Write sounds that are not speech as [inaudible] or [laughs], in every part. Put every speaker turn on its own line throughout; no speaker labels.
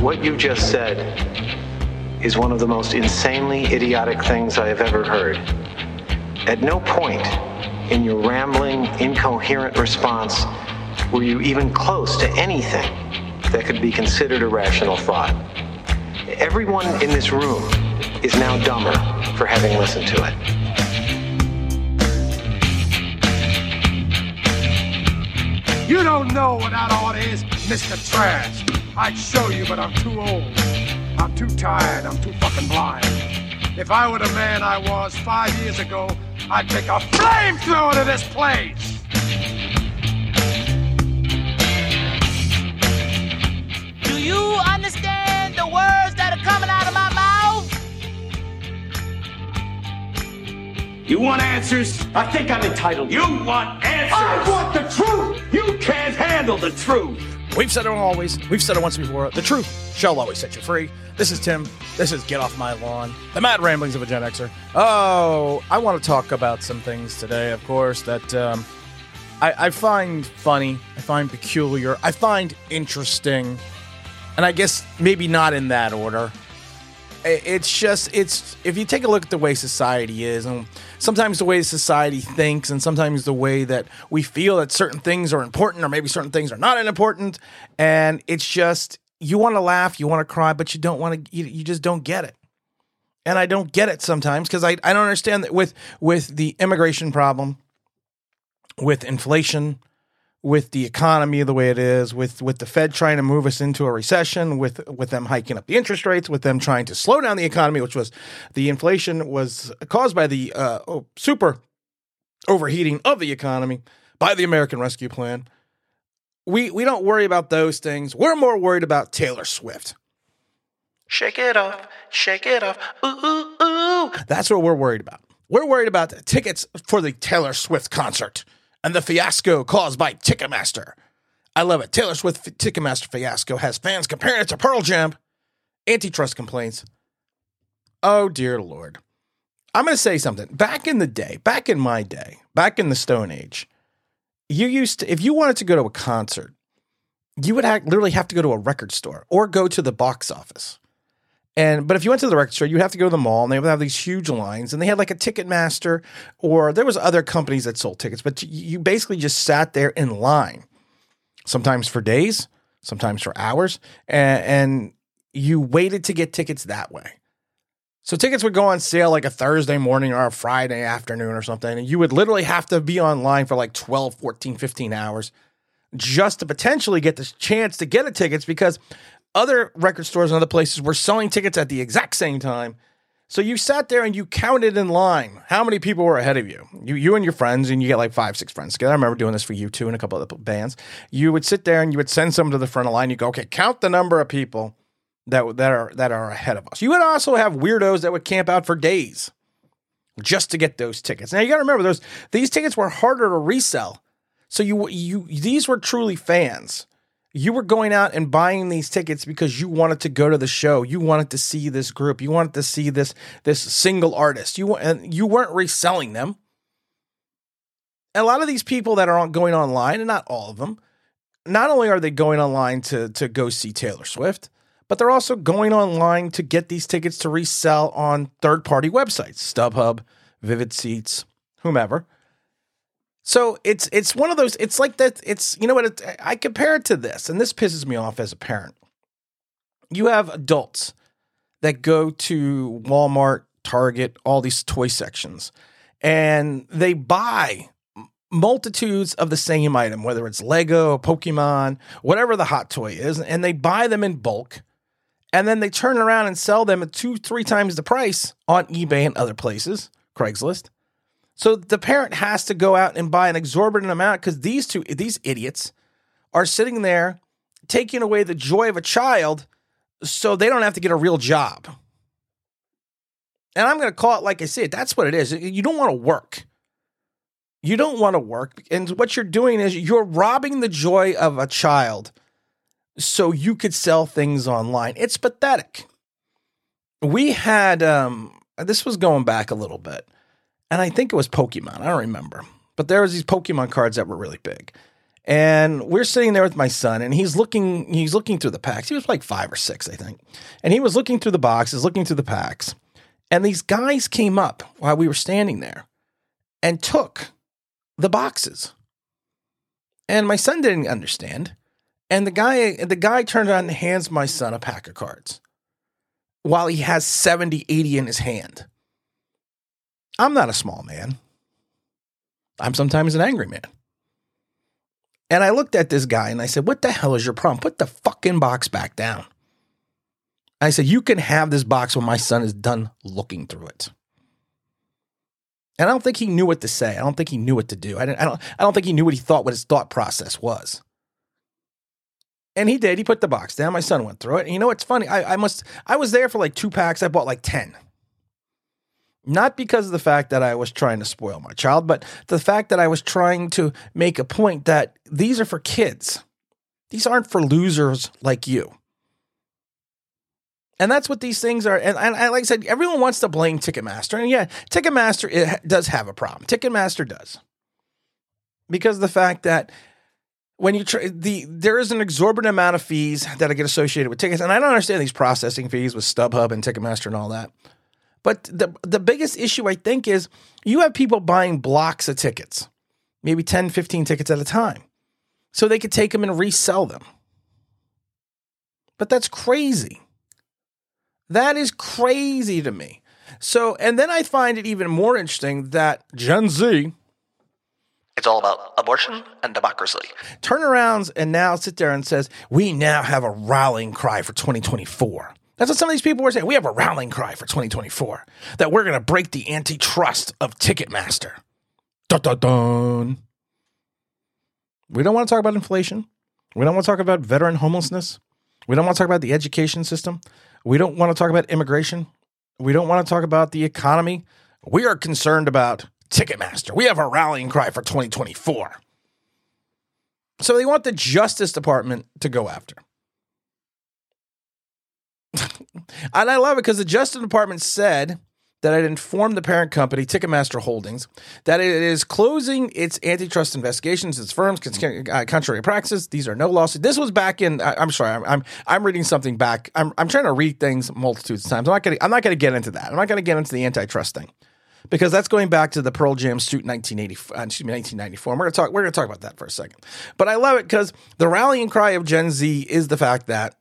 What you just said is one of the most insanely idiotic things I have ever heard. At no point in your rambling, incoherent response were you even close to anything that could be considered a rational thought. Everyone in this room is now dumber for having listened to it.
You don't know what that art is, Mr. Trash. I'd show you, but I'm too old. I'm too tired. I'm too fucking blind. If I were the man I was five years ago, I'd take a flamethrower to this place.
Do you understand the words that are coming out of my mouth?
You want answers?
I think I'm entitled.
You want answers?
I want the truth.
You can't handle the truth.
We've said it always. We've said it once before. The truth shall always set you free. This is Tim. This is Get Off My Lawn. The mad ramblings of a Gen Xer. Oh, I want to talk about some things today, of course, that um, I, I find funny, I find peculiar, I find interesting, and I guess maybe not in that order. It's just, it's, if you take a look at the way society is, and sometimes the way society thinks, and sometimes the way that we feel that certain things are important, or maybe certain things are not important, and it's just, you want to laugh, you want to cry, but you don't want to, you, you just don't get it. And I don't get it sometimes because I, I don't understand that with with the immigration problem, with inflation, with the economy the way it is, with with the Fed trying to move us into a recession, with with them hiking up the interest rates, with them trying to slow down the economy, which was the inflation was caused by the uh, oh, super overheating of the economy by the American Rescue Plan. We we don't worry about those things. We're more worried about Taylor Swift. Shake it off, shake it off. Ooh, ooh, ooh. That's what we're worried about. We're worried about tickets for the Taylor Swift concert and the fiasco caused by Ticketmaster. I love it. Taylor Swift Ticketmaster fiasco has fans comparing it to Pearl Jam. Antitrust complaints. Oh, dear Lord. I'm going to say something. Back in the day, back in my day, back in the Stone Age, you used to, if you wanted to go to a concert, you would literally have to go to a record store or go to the box office. And but if you went to the record store, you'd have to go to the mall, and they would have these huge lines, and they had like a Ticketmaster, or there was other companies that sold tickets, but you- basically just sat there in line, sometimes for days, sometimes for hours, and, and you waited to get tickets that way. So tickets would go on sale like a Thursday morning or a Friday afternoon or something, and you would literally have to be online for like 12, 14, 15 hours just to potentially get the chance to get the tickets because other record stores and other places were selling tickets at the exact same time. So you sat there and you counted in line how many people were ahead of you. You, you and your friends, and you get like five, six friends together. I remember doing this for U2 and a couple other bands. You would sit there and you would send someone to the front of the line. You go, okay, count the number of people that that are that are ahead of us. You would also have weirdos that would camp out for days just to get those tickets. Now you got to remember those these tickets were harder to resell. So you you these were truly fans. You were going out and buying these tickets because you wanted to go to the show. You wanted to see this group. You wanted to see this this single artist. You and you weren't reselling them. A lot of these people that are going online, and not all of them, not only are they going online to to go see Taylor Swift, but they're also going online to get these tickets to resell on third party websites, StubHub, Vivid Seats, whomever. So it's it's one of those. It's like that. It's you know what it, I compare it to this, and this pisses me off as a parent. You have adults that go to Walmart, Target, all these toy sections, and they buy multitudes of the same item, whether it's Lego, Pokemon, whatever the hot toy is, and they buy them in bulk, and then they turn around and sell them at two, three times the price on eBay and other places, Craigslist. So the parent has to go out and buy an exorbitant amount because these two, these idiots, are sitting there taking away the joy of a child, so they don't have to get a real job. And I'm going to call it like I said. That's what it is. You don't want to work. You don't want to work, and what you're doing is you're robbing the joy of a child, so you could sell things online. It's pathetic. We had um, this was going back a little bit and I think it was Pokemon. I don't remember, but there was these Pokemon cards that were really big, And we're sitting there with my son, and he's looking. He's looking through the packs. He was like five or six, I think, and he was looking through the boxes, looking through the packs. And these guys came up while we were standing there, and took the boxes. And my son didn't understand. And the guy, the guy turned around and hands my son a pack of cards, while he has 70, 80 in his hand. I'm not a small man. I'm sometimes an angry man. And I looked at this guy and I said, What the hell is your problem? Put the fucking box back down. I said, You can have this box when my son is done looking through it. And I don't think he knew what to say. I don't think he knew what to do. I, I, don't, I don't think he knew what he thought, what his thought process was. And he did. He put the box down. My son went through it. And you know what's funny? I, I must I was there for like two packs. I bought like 10 not because of the fact that I was trying to spoil my child, but the fact that I was trying to make a point that these are for kids. These aren't for losers like you. And that's what these things are. And, and, and like I said, everyone wants to blame Ticketmaster. And yeah, Ticketmaster it does have a problem. Ticketmaster does. Because the fact that when you try the there is an exorbitant amount of fees that get associated with tickets. And I don't understand these processing fees with StubHub and Ticketmaster and all that. But the the biggest issue I think is you have people buying blocks of tickets, maybe 10, 15 tickets at a time. So they could take them and resell them. But that's crazy. That is crazy to me. So, and then I find it even more interesting that Gen Z,
It's all about abortion and democracy.
turn around and now sit there and says, we now have a rallying cry for 2024. That's what some of these people were saying. We have a rallying cry for 2024 that we're going to break the antitrust of Ticketmaster. Dun, dun, dun. We don't want to talk about inflation. We don't want to talk about veteran homelessness. We don't want to talk about the education system. We don't want to talk about immigration. We don't want to talk about the economy. We are concerned about Ticketmaster. We have a rallying cry for 2024. So they want the Justice Department to go after. And I love it because the Justice Department said that it informed the parent company, Ticketmaster Holdings, that it is closing its antitrust investigations. Its firms uh, contrary practices. These are no lawsuits. This was back in. I, am sorry. I'm, I'm I'm reading something back. I'm I'm trying to read things multitudes of times. I'm not going. I'm not to get into that. I'm not going to get into the antitrust thing because that's going back to the Pearl Jam suit 1980, uh, excuse me, 1994. And we're to talk. We're to talk about that for a second. But I love it because the rallying cry of Gen Z is the fact that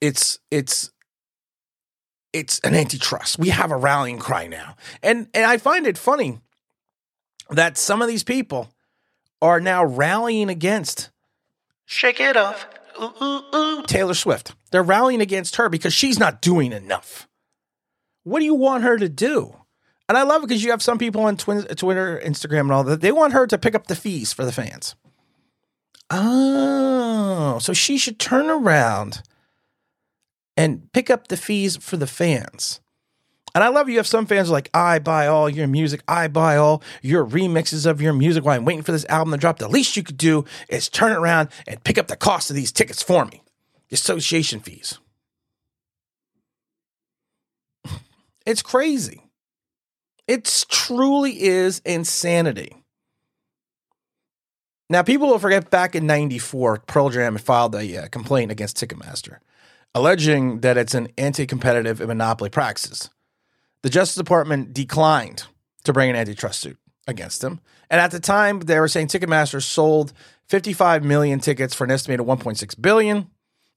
it's it's it's an antitrust. We have a rallying cry now. And and I find it funny that some of these people are now rallying against
Shake it off. Ooh, ooh, ooh.
Taylor Swift. They're rallying against her because she's not doing enough. What do you want her to do? And I love it because you have some people on Twitter, Instagram, and all that. They want her to pick up the fees for the fans. Oh, so she should turn around and pick up the fees for the fans. And I love you have some fans like, I buy all your music. I buy all your remixes of your music while I'm waiting for this album to drop. The least you could do is turn around and pick up the cost of these tickets for me. Association fees. [laughs] It's crazy. It truly is insanity. Now, people will forget back in 94, Pearl Jam filed a uh, complaint against Ticketmaster alleging that it's an anti competitive and monopoly practice. The Justice Department declined to bring an antitrust suit against them. And at the time, they were saying Ticketmaster sold 55 million tickets for an estimated 1.6 billion.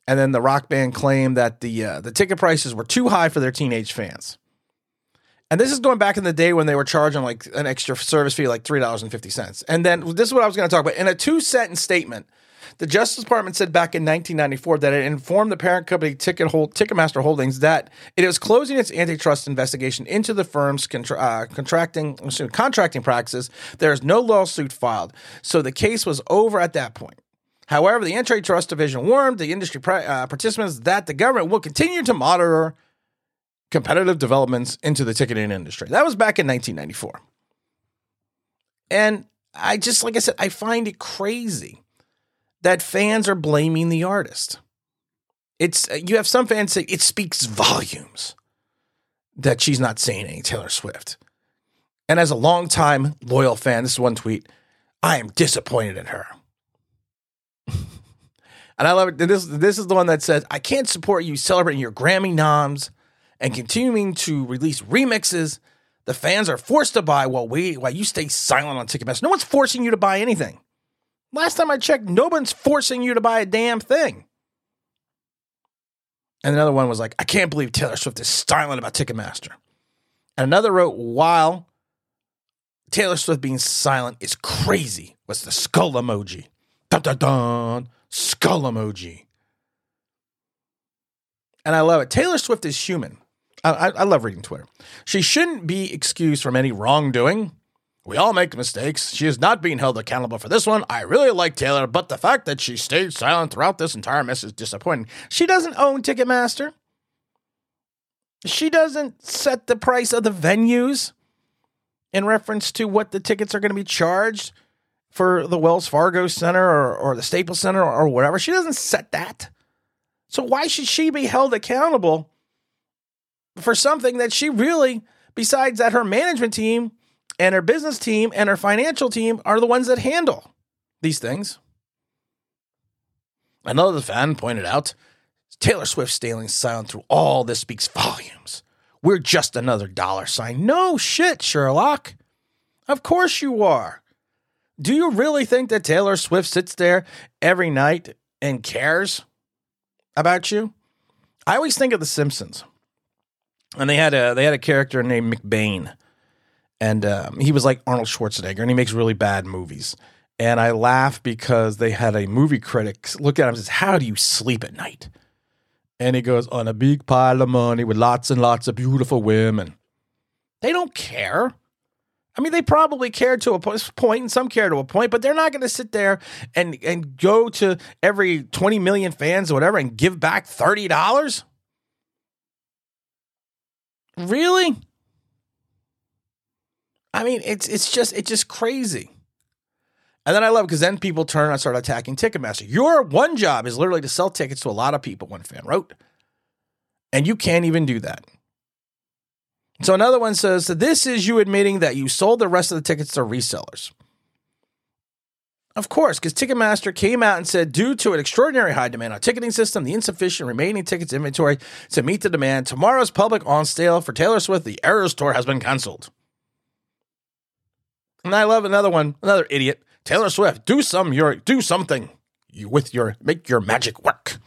And then the rock band claimed that the uh, the ticket prices were too high for their teenage fans. And this is going back in the day when they were charging like an extra service fee, like three dollars and fifty cents. And then this is what I was going to talk about in a two sentence statement. The Justice Department said back in 1994 that it informed the parent company Ticket Hold, Ticketmaster Holdings that it was closing its antitrust investigation into the firm's contra- uh, contracting contracting practices. There is no lawsuit filed, so the case was over at that point. However, the antitrust division warned the industry pri- uh, participants that the government will continue to monitor competitive developments into the ticketing industry. That was back in 1994. And I just, like I said, I find it crazy that fans are blaming the artist. It's uh, you have some fans say it speaks volumes that she's not saying any Taylor Swift. And as a longtime loyal fan, this is one tweet, I am disappointed in her. [laughs] And I love it. This this is the one that says, "I can't support you celebrating your Grammy noms and continuing to release remixes. The fans are forced to buy while we while you stay silent on Ticketmaster. No one's forcing you to buy anything. Last time I checked, no one's forcing you to buy a damn thing." And another one was like, "I can't believe Taylor Swift is silent about Ticketmaster." And another wrote, "While Taylor Swift being silent is crazy." Was the skull emoji? Dun dun dun skull emoji. And I love it. Taylor Swift is human. I, I, I, love reading Twitter. She shouldn't be excused from any wrongdoing. We all make mistakes. She is not being held accountable for this one. I really like Taylor, but the fact that she stayed silent throughout this entire mess is disappointing. She doesn't own Ticketmaster. She doesn't set the price of the venues in reference to what the tickets are going to be charged for the Wells Fargo Center or, or the Staples Center or, or whatever. She doesn't set that. So why should she be held accountable for something that she really, besides that her management team and her business team and her financial team are the ones that handle these things? Another fan pointed out Taylor Swift staying silent through all this speaks volumes. We're just another dollar sign. No shit, Sherlock. Of course you are. Do you really think that Taylor Swift sits there every night and cares about you? I always think of The Simpsons, and they had a they had a character named McBain, and um, he was like Arnold Schwarzenegger, and he makes really bad movies. And I laugh because they had a movie critic look at him and says, "How do you sleep at night?" And he goes, "On a big pile of money with lots and lots of beautiful women." They don't care. I mean, they probably care to a point, and some care to a point, but they're not going to sit there and and go to every 20 million fans or whatever and give back $30. Really? I mean, it's it's just it's just crazy. And then I love because then people turn and start attacking Ticketmaster. Your one job is literally to sell tickets to a lot of people, one fan wrote. And you can't even do that. So another one says, so this is you admitting that you sold the rest of the tickets to resellers. Of course, because Ticketmaster came out and said, due to an extraordinary high demand on ticketing system, the insufficient remaining tickets inventory to meet the demand, tomorrow's public on sale for Taylor Swift, the Eras Tour has been canceled. And I love another one, another idiot. Taylor Swift, do some your do something with your make your magic work.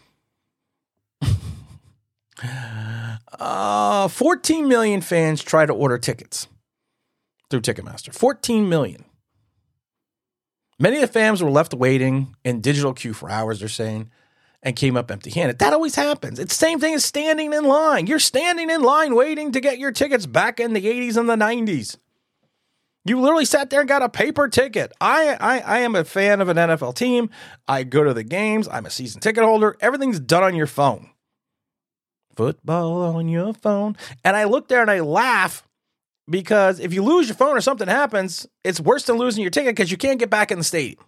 [laughs] Uh, 14 million fans try to order tickets through Ticketmaster. 14 million. Many of the fans were left waiting in digital queue for hours, they're saying, and came up empty handed. That always happens. It's the same thing as standing in line. You're standing in line waiting to get your tickets back in the 80s and the 90s. You literally sat there and got a paper ticket. I, I, I am a fan of an NFL team. I go to the games. I'm a season ticket holder. Everything's done on your phone football on your phone. And I look there and I laugh because if you lose your phone or something happens, it's worse than losing your ticket because you can't get back in the stadium.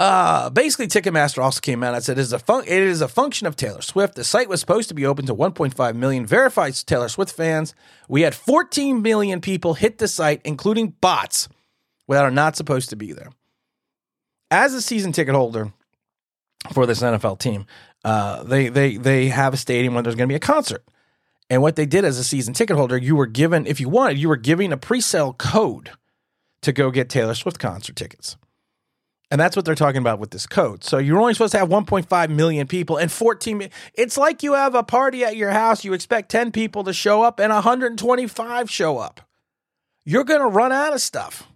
Uh, basically, Ticketmaster also came out and said it is, a fun- it is a function of Taylor Swift. The site was supposed to be open to 1.5 million verified Taylor Swift fans. We had 14 million people hit the site, including bots, that are not supposed to be there. As a season ticket holder, for this NFL team. Uh, they they they have a stadium where there's going to be a concert. And what they did as a season ticket holder, you were given, if you wanted, you were giving a pre-sale code to go get Taylor Swift concert tickets. And that's what they're talking about with this code. So you're only supposed to have 1.5 million people and 14 It's like you have a party at your house, you expect 10 people to show up and 125 show up. You're going to run out of stuff.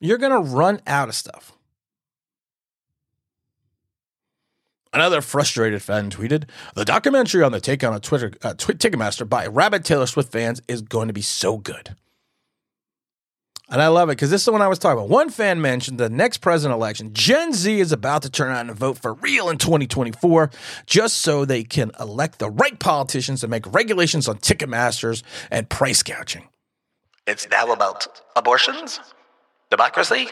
You're going to run out of stuff. Another frustrated fan tweeted, "The documentary on the take on a Twitter uh, Ticketmaster by rabid Taylor Swift fans is going to be so good." And I love it because this is the one I was talking about. One fan mentioned the next president election, Gen Z is about to turn out and vote for real in 2024 just so they can elect the right politicians and make regulations on Ticketmasters and price gouging.
It's now about abortions, democracy,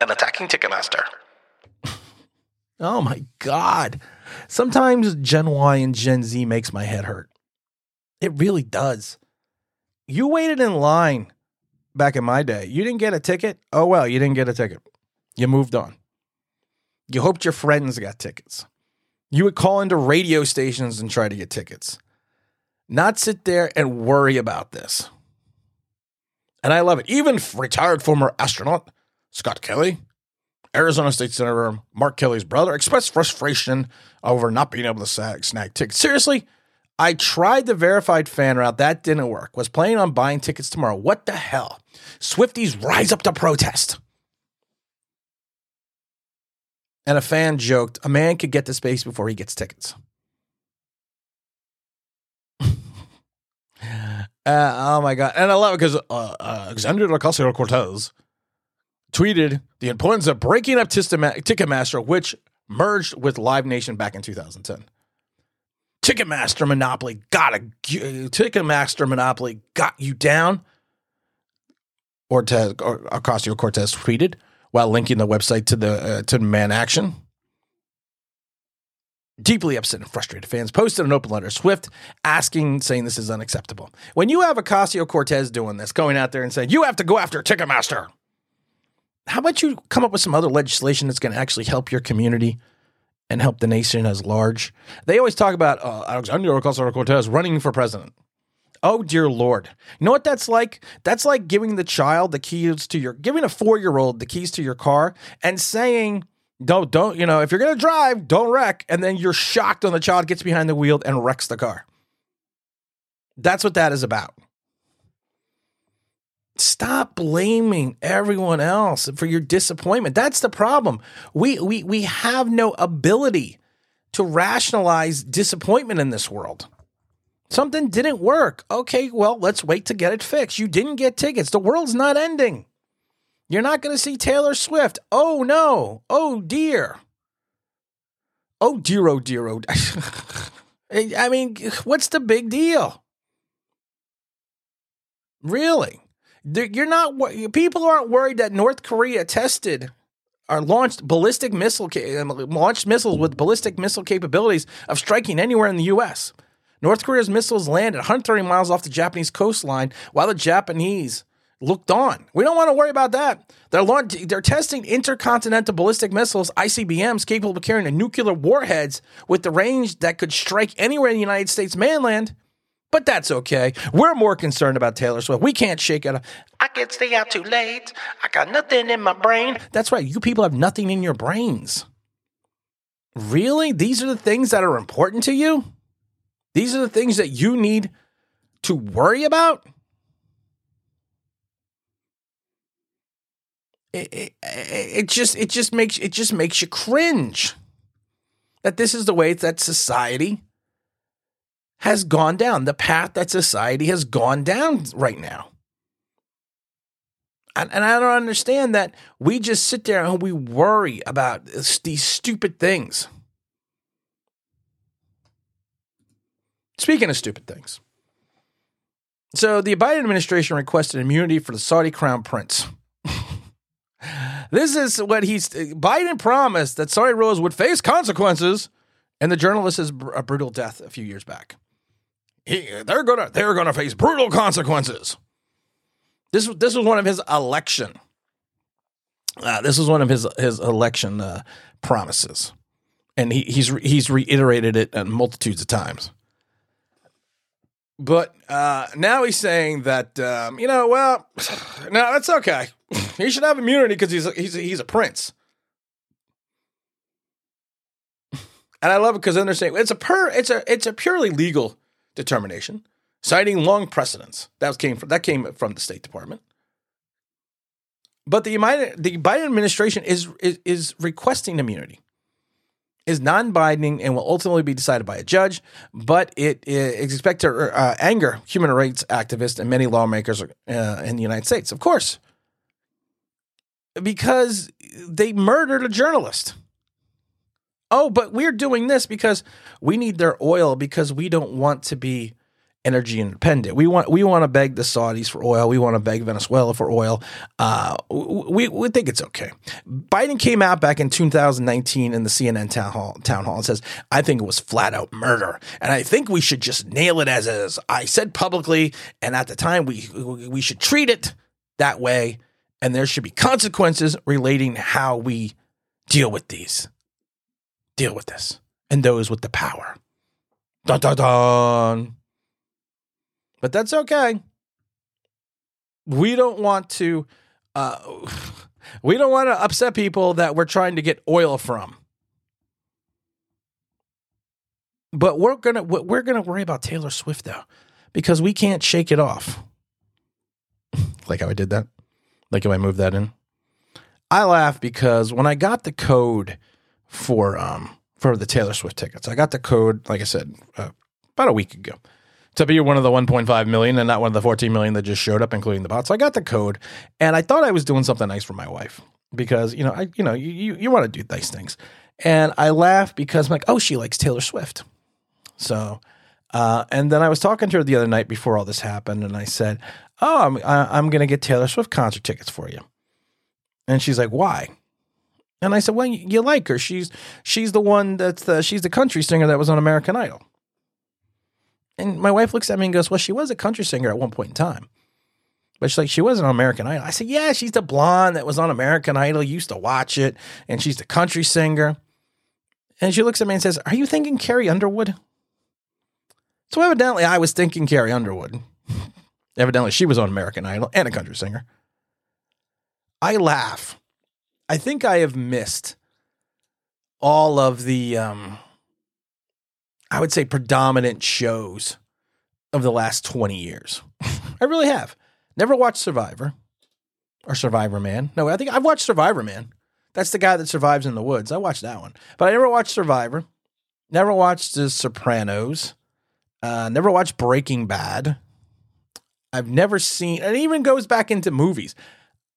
and attacking Ticketmaster. [laughs]
Oh my God. Sometimes Gen Y and Gen Z makes my head hurt. It really does. You waited in line back in my day. You didn't get a ticket. Oh well, you didn't get a ticket. You moved on. You hoped your friends got tickets. You would call into radio stations and try to get tickets. Not sit there and worry about this. And I love it. Even retired former astronaut Scott Kelly, Arizona State Senator Mark Kelly's brother, expressed frustration over not being able to snag, snag tickets. Seriously, I tried the verified fan route. That didn't work. Was planning on buying tickets tomorrow. What the hell? Swifties rise up to protest. And a fan joked, a man could get to space before he gets tickets. [laughs] Uh, oh my god! And I love it because uh, uh, Alexander Ocasio Cortez tweeted the importance of breaking up Ticketmaster, which merged with Live Nation back in 2010. Ticketmaster monopoly got a Ticketmaster monopoly got you down. Ortez, or Ocasio Cortez tweeted while linking the website to the uh, to Man Action. Deeply upset and frustrated fans posted an open letter Swift asking, saying this is unacceptable. When you have Ocasio Cortez doing this, going out there and saying, you have to go after Ticketmaster, how about you come up with some other legislation that's going to actually help your community and help the nation as large? They always talk about uh, Alexander Ocasio Cortez running for president. Oh dear lord. You know what that's like? That's like giving the child the keys to your giving a 4-year-old the keys to your car and saying don't don't you know if you're gonna drive, don't wreck, and then you're shocked when the child gets behind the wheel and wrecks the car. That's what that is about. Stop blaming everyone else for your disappointment. That's the problem. We we we have no ability to rationalize disappointment in this world. Something didn't work. Okay, well, let's wait to get it fixed. You didn't get tickets. The world's not ending. You're not going to see Taylor Swift. Oh no. Oh dear. Oh dear, oh dear, oh. Dear. [laughs] I mean, what's the big deal? Really? You're not, people aren't worried that North Korea tested or launched ballistic missile, um, launched missiles with ballistic missile capabilities of striking anywhere in the U.S. North Korea's missiles landed 130 miles off the Japanese coastline while the Japanese looked on. We don't want to worry about that. They're, launch- they're testing intercontinental ballistic missiles, ICBMs, capable of carrying nuclear warheads with the range that could strike anywhere in the United States mainland. But that's okay. We're more concerned about Taylor Swift. We can't shake it.
I can't stay out too late. I got nothing in my brain.
That's right. You people have nothing in your brains. Really? These are the things that are important to you? These are the things that you need to worry about? it, it, it just it just makes it just makes you cringe that this is the way that society has gone down the path that society has gone down right now and, and i don't understand that we just sit there and we worry about these stupid things speaking of stupid things so the biden administration requested immunity for the saudi crown prince [laughs] this is what he's Biden promised that Saudi Rose would face consequences, and the journalist is a brutal death a few years back. He, they're gonna they're gonna face brutal consequences. This this was one of his election. Uh, this was one of his his election uh, promises, and he, he's he's reiterated it multitudes of times. But uh, now he's saying that um, you know, well, [sighs] no, that's okay. he should have immunity because he's a, he's he's a prince. And I love it because they're saying it's a per it's a it's a purely legal determination, citing long precedents. That came from that came from the State Department. But the the Biden administration is is, is requesting immunity is non-binding and will ultimately be decided by a judge, but it is expected to uh, anger human rights activists and many lawmakers uh, in the United States, of course, because they murdered a journalist. Oh, but we're doing this because we need their oil because we don't want to be energy independent. We want we want to beg the Saudis for oil. We want to beg Venezuela for oil. Uh, we we think it's okay. Biden came out back in 2019 in the CNN town hall town hall and says, "I think it was flat out murder, and I think we should just nail it as as I said publicly, and at the time we we should treat it." that way, and there should be consequences relating how we deal with these, deal with this, and those with the power. Dun dun dun. But that's okay. We don't want to. Uh, [laughs] we don't want to upset people that we're trying to get oil from. But we're gonna we're gonna worry about Taylor Swift though, because we can't shake it off. [laughs] like how I did that, like how I moved that in. I laugh because when I got the code for um for the Taylor Swift tickets, I got the code like I said uh, about a week ago to be one of the 1.5 million and not one of the 14 million that just showed up, including the bots. So I got the code, and I thought I was doing something nice for my wife because you know I you know you you, you want to do nice things, and I laugh because I'm like, oh, she likes Taylor Swift. So, uh, and then I was talking to her the other night before all this happened, and I said, "Oh, I'm I, I'm going to get Taylor Swift concert tickets for you." And she's like, "Why?" And I said, "Well, you, you like her. She's she's the one that's the she's the country singer that was on American Idol." And my wife looks at me and goes, "Well, she was a country singer at one point in time." But she's like, she wasn't on American Idol. I said, yeah, she's the blonde that was on American Idol. Used to watch it, and she's the country singer. And she looks at me and says, Are you thinking Carrie Underwood? So evidently, I was thinking Carrie Underwood. [laughs] evidently, she was on American Idol and a country singer. I laugh. I think I have missed all of the, um, I would say, predominant shows of the last 20 years. I really have. Never watched Survivor or Survivor Man. No, I think I've watched Survivor Man. That's the guy that survives in the woods. I watched that one. But I never watched Survivor. Never watched The Sopranos. Uh, never watched Breaking Bad. I've never seen, and it even goes back into movies.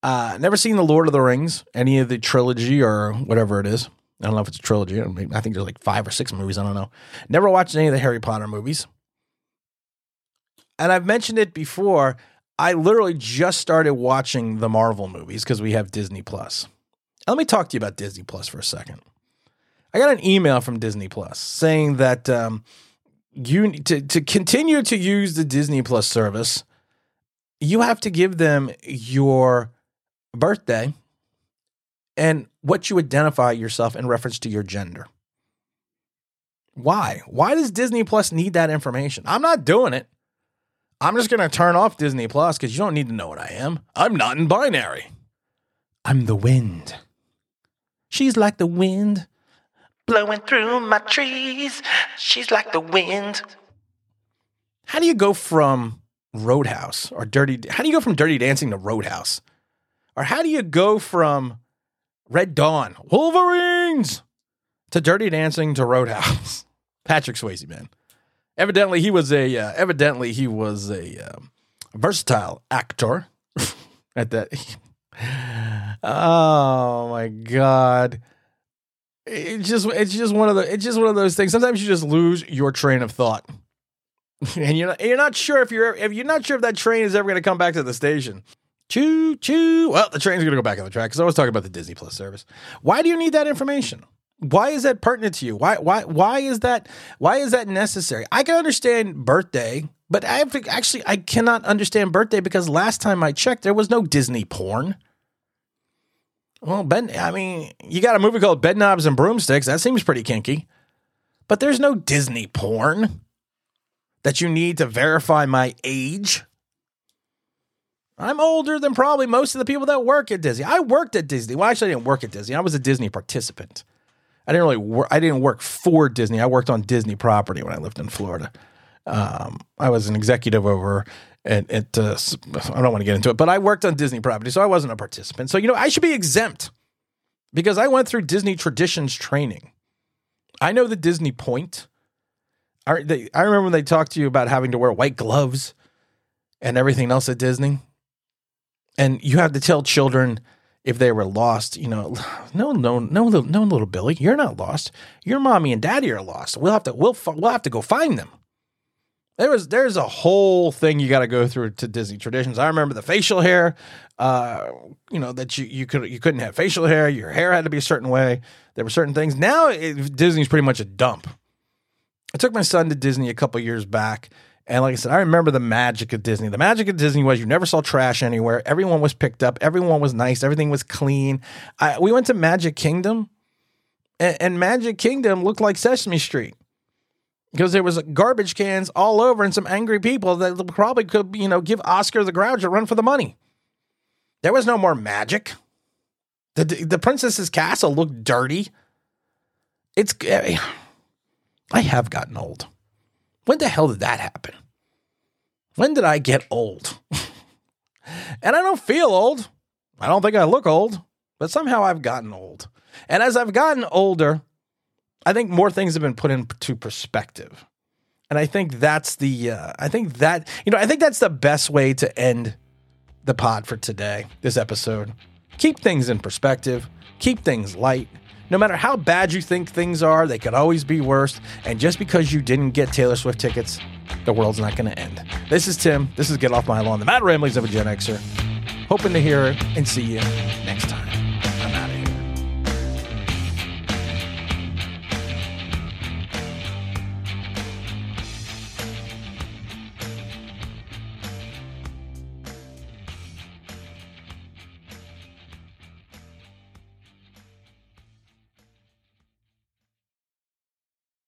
Uh, never seen The Lord of the Rings, any of the trilogy or whatever it is. I don't know if it's a trilogy. I think there's like five or six movies. I don't know. Never watched any of the Harry Potter movies. And I've mentioned it before. I literally just started watching the Marvel movies because we have Disney Plus. Let me talk to you about Disney Plus for a second. I got an email from Disney Plus saying that um, you to to continue to use the Disney Plus service, you have to give them your birthday and what you identify yourself in reference to your gender. Why? Why does Disney Plus need that information? I'm not doing it. I'm just going to turn off Disney Plus because you don't need to know what I am. I'm not in binary. I'm the wind. She's like the wind
blowing through my trees. She's like the wind.
How do you go from Roadhouse or Dirty? How do you go from Dirty Dancing to Roadhouse? Or how do you go from Red Dawn, Wolverines, to Dirty Dancing to Roadhouse? [laughs] Patrick Swayze, man. Evidently, he was a. Uh, evidently, he was a um, versatile actor. [laughs] At that. [laughs] oh my god it's just it's just one of the it's just one of those things. Sometimes you just lose your train of thought, and you're not you're not sure if you're if you're not sure if that train is ever going to come back to the station. Choo choo. Well, the train's going to go back on the track because I was talking about the Disney Plus service. Why do you need that information? Why is that pertinent to you? Why why why is that why is that necessary? I can understand birthday, but I actually I cannot understand birthday because last time I checked, there was no Disney porn. Well, Ben, I mean, you got a movie called Bed Knobs and Broomsticks. That seems pretty kinky. But there's no Disney porn that you need to verify my age. I'm older than probably most of the people that work at Disney. I worked at Disney. Well, actually, I didn't work at Disney. I was a Disney participant. I didn't really work. I didn't work for Disney. I worked on Disney property when I lived in Florida. Um, I was an executive over and it uh, I don't want to get into it, but I worked on Disney property, so I wasn't a participant. So you know, I should be exempt because I went through Disney traditions training. I know the Disney point. I, they, I remember when they talked to you about having to wear white gloves and everything else at Disney, and you have to tell children if they were lost. You know, no, no, no, no, little Billy, you're not lost. Your mommy and daddy are lost. We'll have to we'll we'll have to go find them. There was there's a whole thing you got to go through to Disney traditions. I remember the facial hair, uh, you know that you you could you couldn't have facial hair. Your hair had to be a certain way. There were certain things. Now it, Disney's pretty much a dump. I took my son to Disney a couple years back, And like I said, I remember the magic of Disney. The magic of Disney was you never saw trash anywhere. Everyone was picked up. Everyone was nice. Everything was clean. I, we went to Magic Kingdom, and, and Magic Kingdom looked like Sesame Street because there was garbage cans all over and some angry people that probably could, you know, give Oscar the Grouch a run for the money. There was no more magic. The the princess's castle looked dirty. It's I have gotten old. When the hell did that happen? When did I get old? [laughs] and I don't feel old. I don't think I look old, but somehow I've gotten old. And as I've gotten older, I think more things have been put into perspective. And I think that's the, uh, I think that, you know, I think that's the best way to end the pod for today, this episode. Keep things in perspective, keep things light. No matter how bad you think things are, they could always be worse. And just because you didn't get Taylor Swift tickets, the world's not going to end. This is Tim. This is Get Off My Lawn, the mad ramblings of a Gen Xer. Hoping to hear and see you next time.